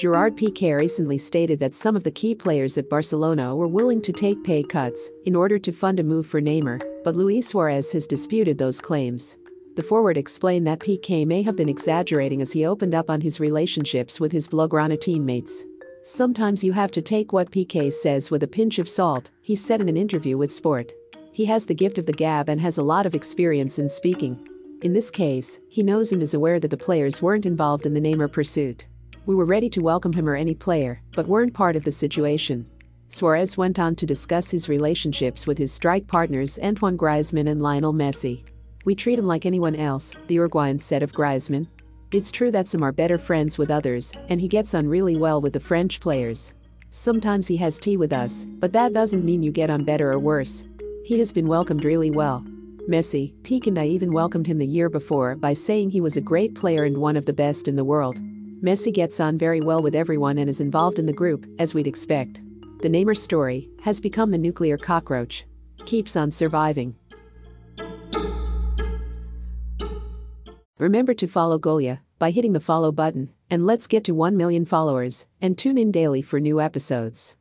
Gerard Piqué recently stated that some of the key players at Barcelona were willing to take pay cuts in order to fund a move for Neymar, but Luis Suarez has disputed those claims. The forward explained that Piqué may have been exaggerating as he opened up on his relationships with his Blaugrana teammates. Sometimes you have to take what Piqué says with a pinch of salt, he said in an interview with Sport. He has the gift of the gab and has a lot of experience in speaking. In this case, he knows and is aware that the players weren't involved in the Neymar pursuit. We were ready to welcome him or any player, but weren't part of the situation. Suarez went on to discuss his relationships with his strike partners Antoine Griezmann and Lionel Messi. We treat him like anyone else, the Uruguayan said of Griezmann. It's true that some are better friends with others, and he gets on really well with the French players. Sometimes he has tea with us, but that doesn't mean you get on better or worse. He has been welcomed really well. Messi, Pique and I even welcomed him the year before by saying he was a great player and one of the best in the world. Messi gets on very well with everyone and is involved in the group, as we'd expect. The Neymar story has become the nuclear cockroach. Keeps on surviving. Remember to follow Golia by hitting the follow button, and let's get to 1 million followers, and tune in daily for new episodes.